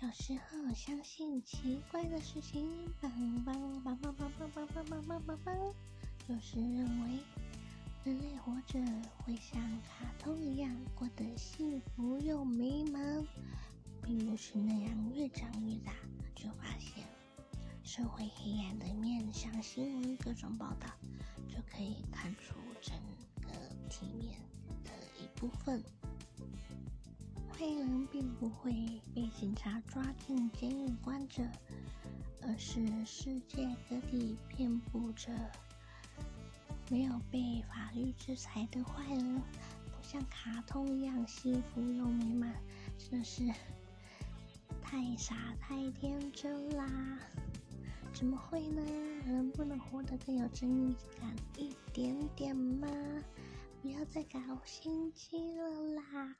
小时候相信奇怪的事情，棒棒棒棒棒棒棒棒棒棒棒棒，就是认为人类活着会像卡通一样过得幸福又美满，并不是那样。越长越大，就发现社会黑暗的面，像新闻各种报道，就可以看出整个体面的一部分。坏人并不会被警察抓进监狱关着，而是世界各地遍布着没有被法律制裁的坏人，不像卡通一样幸福又美满，真的是太傻太天真啦！怎么会呢？人不能活得更有正义感一点点吗？不要再搞心机了啦！